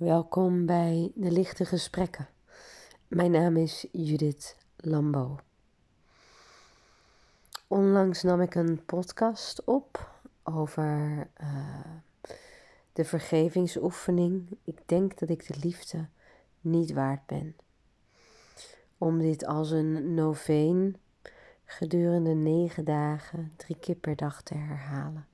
Welkom bij de Lichte Gesprekken. Mijn naam is Judith Lambo. Onlangs nam ik een podcast op over uh, de vergevingsoefening. Ik denk dat ik de liefde niet waard ben. Om dit als een noveen gedurende negen dagen, drie keer per dag te herhalen.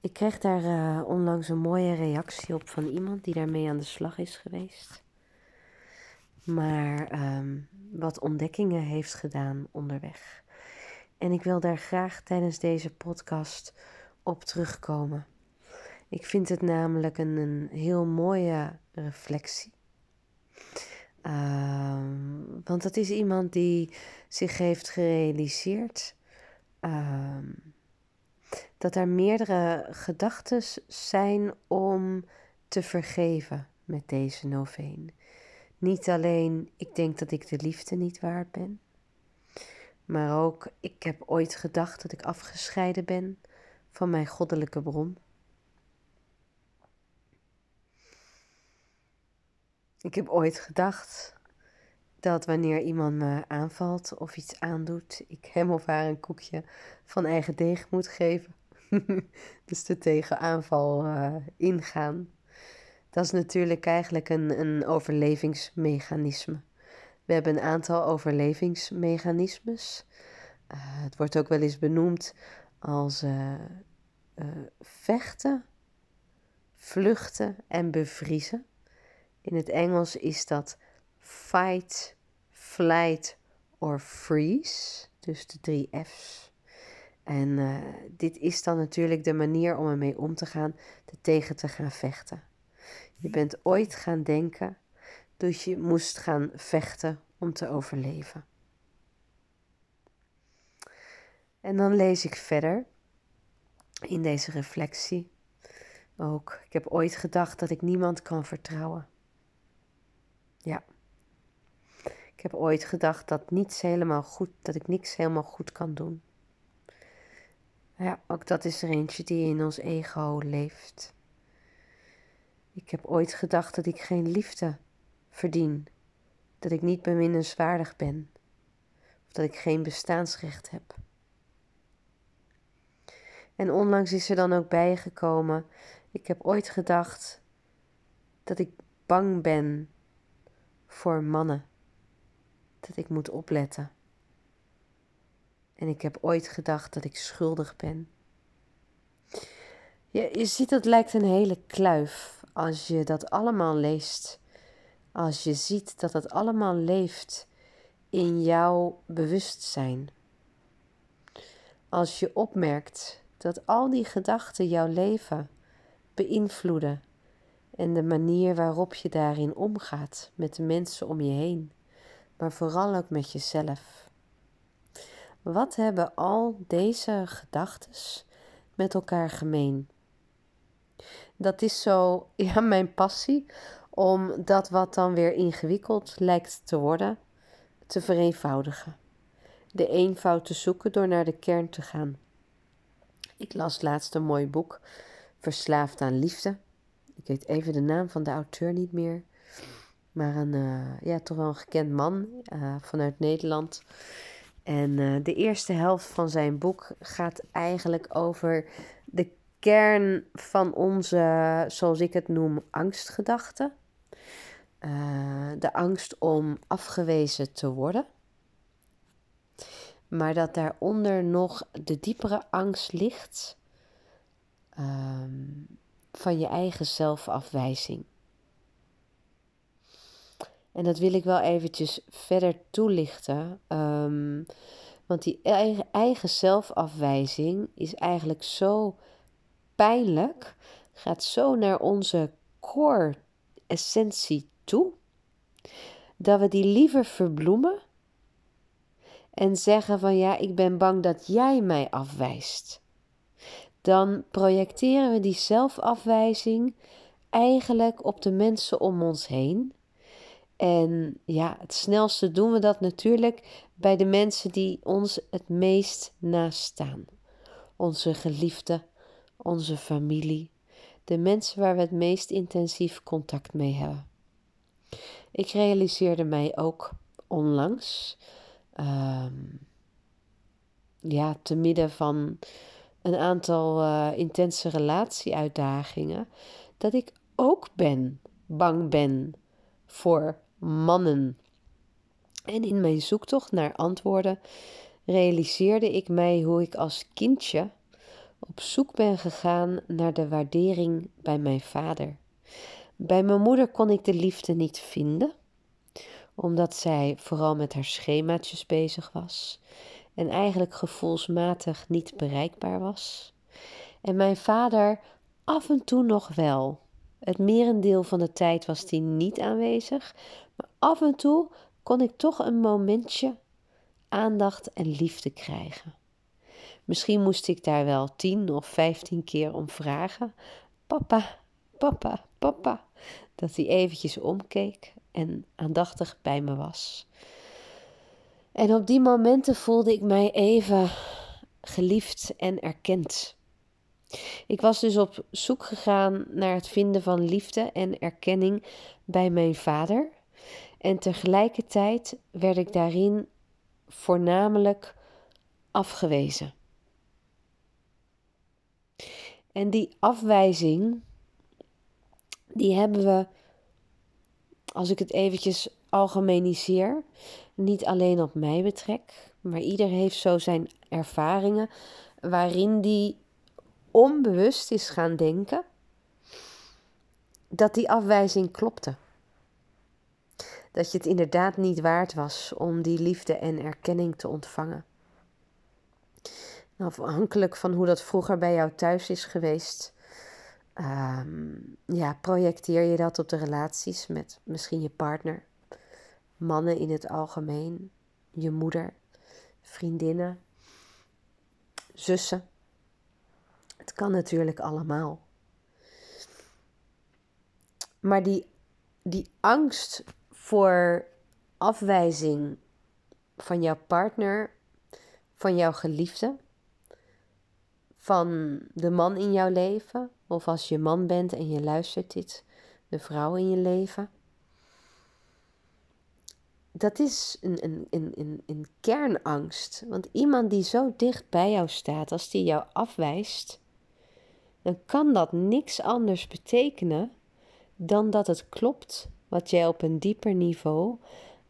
Ik kreeg daar uh, onlangs een mooie reactie op van iemand die daarmee aan de slag is geweest. Maar um, wat ontdekkingen heeft gedaan onderweg. En ik wil daar graag tijdens deze podcast op terugkomen. Ik vind het namelijk een, een heel mooie reflectie. Um, want dat is iemand die zich heeft gerealiseerd. Um, dat er meerdere gedachten zijn om te vergeven met deze noveen. Niet alleen ik denk dat ik de liefde niet waard ben, maar ook ik heb ooit gedacht dat ik afgescheiden ben van mijn goddelijke bron. Ik heb ooit gedacht dat wanneer iemand me aanvalt of iets aandoet, ik hem of haar een koekje van eigen deeg moet geven. dus de tegenaanval uh, ingaan. Dat is natuurlijk eigenlijk een, een overlevingsmechanisme. We hebben een aantal overlevingsmechanismes. Uh, het wordt ook wel eens benoemd als uh, vechten, vluchten en bevriezen. In het Engels is dat fight, flight or freeze. Dus de drie F's. En uh, dit is dan natuurlijk de manier om ermee om te gaan, er tegen te gaan vechten. Je bent ooit gaan denken dat je moest gaan vechten om te overleven. En dan lees ik verder in deze reflectie ook. Ik heb ooit gedacht dat ik niemand kan vertrouwen. Ja. Ik heb ooit gedacht dat niets helemaal goed, dat ik niks helemaal goed kan doen. Ja, ook dat is er eentje die in ons ego leeft. Ik heb ooit gedacht dat ik geen liefde verdien, dat ik niet beminnenswaardig ben, of dat ik geen bestaansrecht heb. En onlangs is er dan ook bijgekomen, ik heb ooit gedacht dat ik bang ben voor mannen, dat ik moet opletten. En ik heb ooit gedacht dat ik schuldig ben. Je, je ziet, dat lijkt een hele kluif als je dat allemaal leest. Als je ziet dat het allemaal leeft in jouw bewustzijn. Als je opmerkt dat al die gedachten jouw leven beïnvloeden en de manier waarop je daarin omgaat met de mensen om je heen, maar vooral ook met jezelf. Wat hebben al deze gedachten met elkaar gemeen? Dat is zo, ja, mijn passie om dat wat dan weer ingewikkeld lijkt te worden, te vereenvoudigen. De eenvoud te zoeken door naar de kern te gaan. Ik las laatst een mooi boek, Verslaafd aan Liefde. Ik weet even de naam van de auteur niet meer. Maar een, uh, ja, toch wel een gekend man uh, vanuit Nederland. En uh, de eerste helft van zijn boek gaat eigenlijk over de kern van onze, zoals ik het noem, angstgedachten. Uh, de angst om afgewezen te worden. Maar dat daaronder nog de diepere angst ligt um, van je eigen zelfafwijzing. En dat wil ik wel eventjes verder toelichten. Um, want die eigen, eigen zelfafwijzing is eigenlijk zo pijnlijk, gaat zo naar onze core essentie toe, dat we die liever verbloemen en zeggen van ja, ik ben bang dat jij mij afwijst. Dan projecteren we die zelfafwijzing eigenlijk op de mensen om ons heen en ja, het snelste doen we dat natuurlijk bij de mensen die ons het meest nastaan. Onze geliefden, onze familie, de mensen waar we het meest intensief contact mee hebben. Ik realiseerde mij ook onlangs, ehm, ja, te midden van een aantal uh, intense relatieuitdagingen, dat ik ook ben, bang ben voor mannen. En in mijn zoektocht naar antwoorden realiseerde ik mij hoe ik als kindje op zoek ben gegaan naar de waardering bij mijn vader. Bij mijn moeder kon ik de liefde niet vinden, omdat zij vooral met haar schemaatjes bezig was en eigenlijk gevoelsmatig niet bereikbaar was. En mijn vader af en toe nog wel. Het merendeel van de tijd was hij niet aanwezig, maar af en toe kon ik toch een momentje aandacht en liefde krijgen. Misschien moest ik daar wel tien of vijftien keer om vragen. Papa, papa, papa. Dat hij eventjes omkeek en aandachtig bij me was. En op die momenten voelde ik mij even geliefd en erkend. Ik was dus op zoek gegaan naar het vinden van liefde en erkenning bij mijn vader. En tegelijkertijd werd ik daarin voornamelijk afgewezen. En die afwijzing, die hebben we, als ik het eventjes algemeniseer, niet alleen op mij betrek, maar ieder heeft zo zijn ervaringen waarin die onbewust is gaan denken dat die afwijzing klopte. Dat je het inderdaad niet waard was om die liefde en erkenning te ontvangen. Afhankelijk van hoe dat vroeger bij jou thuis is geweest, ehm, ja, projecteer je dat op de relaties met misschien je partner, mannen in het algemeen, je moeder, vriendinnen, zussen. Het kan natuurlijk allemaal. Maar die, die angst voor afwijzing van jouw partner, van jouw geliefde, van de man in jouw leven, of als je man bent en je luistert dit, de vrouw in je leven. Dat is een, een, een, een, kernangst. Want iemand die zo dicht bij jou staat, als die jou afwijst, dan kan dat niks anders betekenen dan dat het klopt wat jij op een dieper niveau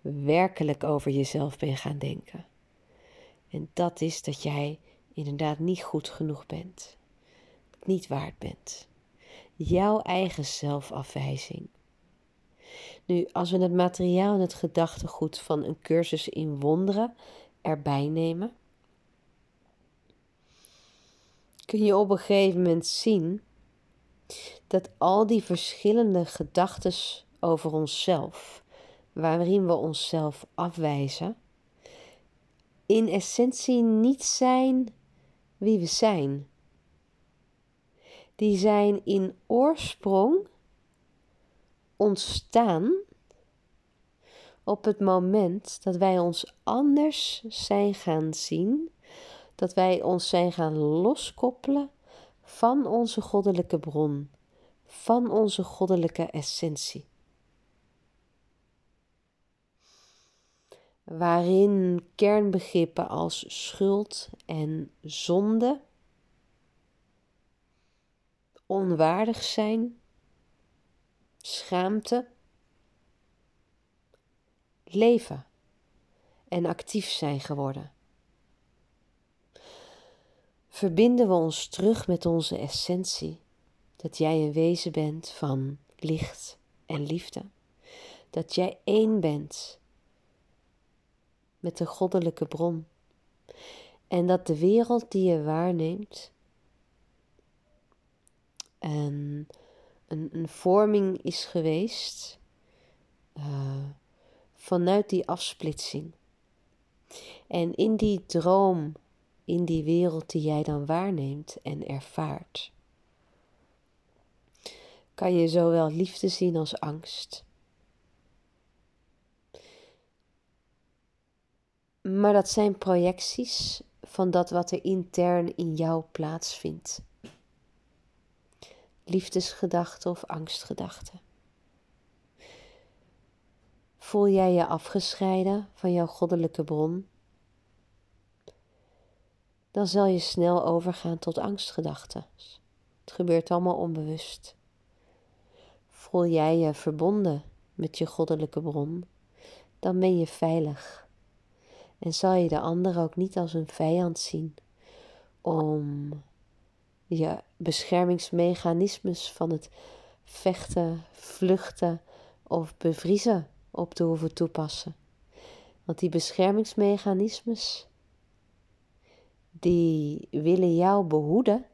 werkelijk over jezelf bent gaan denken. En dat is dat jij inderdaad niet goed genoeg bent, niet waard bent. Jouw eigen zelfafwijzing. Nu, als we het materiaal en het gedachtegoed van een cursus in wonderen erbij nemen, kun je op een gegeven moment zien dat al die verschillende gedachten over onszelf, waarin we onszelf afwijzen, in essentie niet zijn wie we zijn. Die zijn in oorsprong ontstaan op het moment dat wij ons anders zijn gaan zien, dat wij ons zijn gaan loskoppelen van onze goddelijke bron, van onze goddelijke essentie. waarin kernbegrippen als schuld en zonde onwaardig zijn, schaamte, leven en actief zijn geworden. Verbinden we ons terug met onze essentie, dat jij een wezen bent van licht en liefde, dat jij één bent met de goddelijke bron. En dat de wereld die je waarneemt een, een, vorming is geweest uh, vanuit die afsplitsing. En in die droom, in die wereld die jij dan waarneemt en ervaart, kan je zowel liefde zien als angst. Maar dat zijn projecties van dat wat er intern in jou plaatsvindt. liefdesgedachten of angstgedachten. Voel jij je afgescheiden van jouw goddelijke bron? Dan zal je snel overgaan tot angstgedachten. Het gebeurt allemaal onbewust. Voel jij je verbonden met je goddelijke bron, dan ben je veilig. En zal je de ander ook niet als een vijand zien om je beschermingsmechanismes van het vechten, vluchten of bevriezen op te hoeven toepassen. Want die beschermingsmechanismes, die willen jou behoeden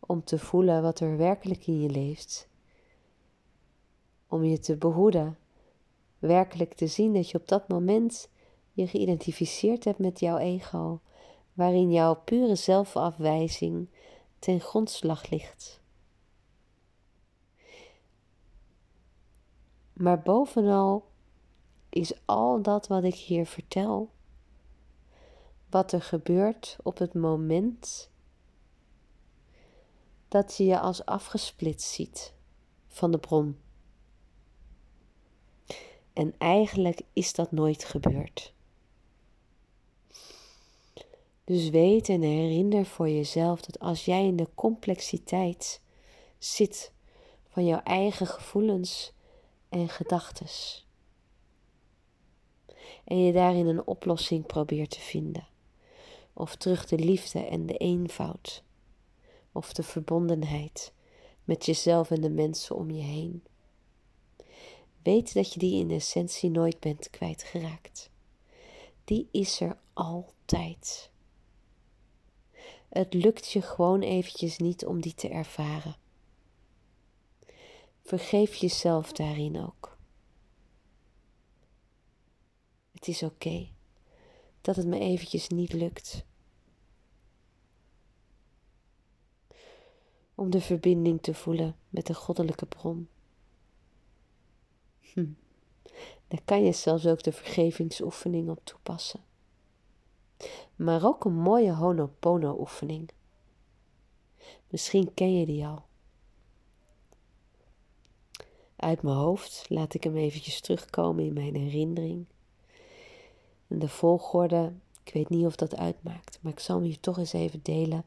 om te voelen wat er werkelijk in je leeft. Om je te behoeden, werkelijk te zien dat je op dat moment je geïdentificeerd hebt met jouw ego, waarin jouw pure zelfafwijzing ten grondslag ligt. Maar bovenal is al dat wat ik hier vertel, wat er gebeurt op het moment dat je je als afgesplitst ziet van de bron. En eigenlijk is dat nooit gebeurd. Dus weet en herinner voor jezelf dat als jij in de complexiteit zit van jouw eigen gevoelens en gedachten en je daarin een oplossing probeert te vinden, of terug de liefde en de eenvoud, of de verbondenheid met jezelf en de mensen om je heen. Weet dat je die in essentie nooit bent kwijtgeraakt. Die is er altijd. Het lukt je gewoon eventjes niet om die te ervaren. Vergeef jezelf daarin ook. Het is oké dat het me eventjes niet lukt. Om de verbinding te voelen met de goddelijke bron. Hm. Daar kan je zelfs ook de vergevingsoefening op toepassen maar ook een mooie Honopono-oefening. Misschien ken je die al. Uit mijn hoofd laat ik hem eventjes terugkomen in mijn herinnering. De volgorde, ik weet niet of dat uitmaakt, maar ik zal hem hier toch eens even delen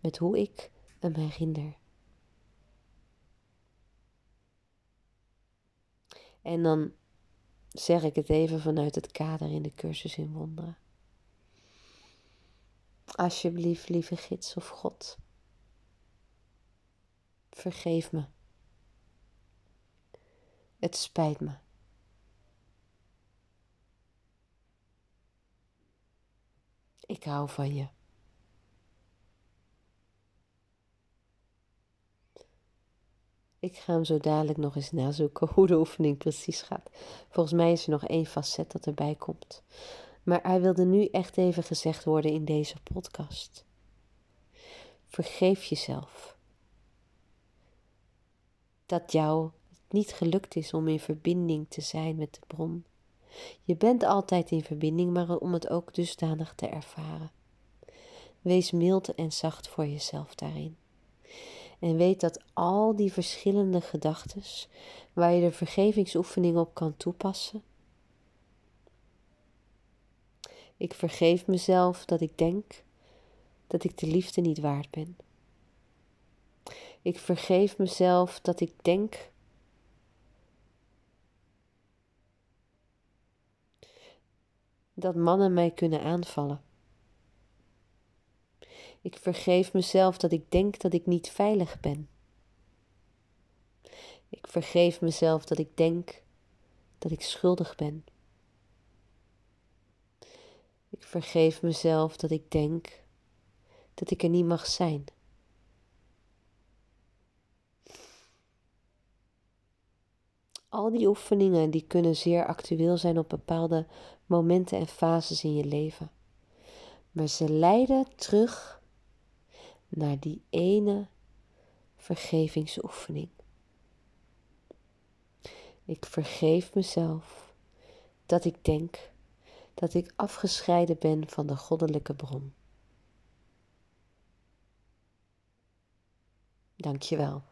met hoe ik hem herinner. En dan zeg ik het even vanuit het kader in de cursus in wonderen. Alsjeblieft, lieve gids of God, vergeef me. Het spijt me. Ik hou van je. Ik ga hem zo dadelijk nog eens nazoeken hoe de oefening precies gaat. Volgens mij is er nog één facet dat erbij komt. Maar hij wilde nu echt even gezegd worden in deze podcast. Vergeef jezelf. Dat jou het niet gelukt is om in verbinding te zijn met de bron. Je bent altijd in verbinding, maar om het ook dusdanig te ervaren. Wees mild en zacht voor jezelf daarin. En weet dat al die verschillende gedachten, waar je de vergevingsoefening op kan toepassen, Ik vergeef mezelf dat ik denk dat ik de liefde niet waard ben. Ik vergeef mezelf dat ik denk dat mannen mij kunnen aanvallen. Ik vergeef mezelf dat ik denk dat ik niet veilig ben. Ik vergeef mezelf dat ik denk dat ik schuldig ben. Ik vergeef mezelf dat ik denk dat ik er niet mag zijn. Al die oefeningen die kunnen zeer actueel zijn op bepaalde momenten en fases in je leven. Maar ze leiden terug naar die ene vergevingsoefening. Ik vergeef mezelf dat ik denk dat ik afgescheiden ben van de goddelijke bron. Dank je wel.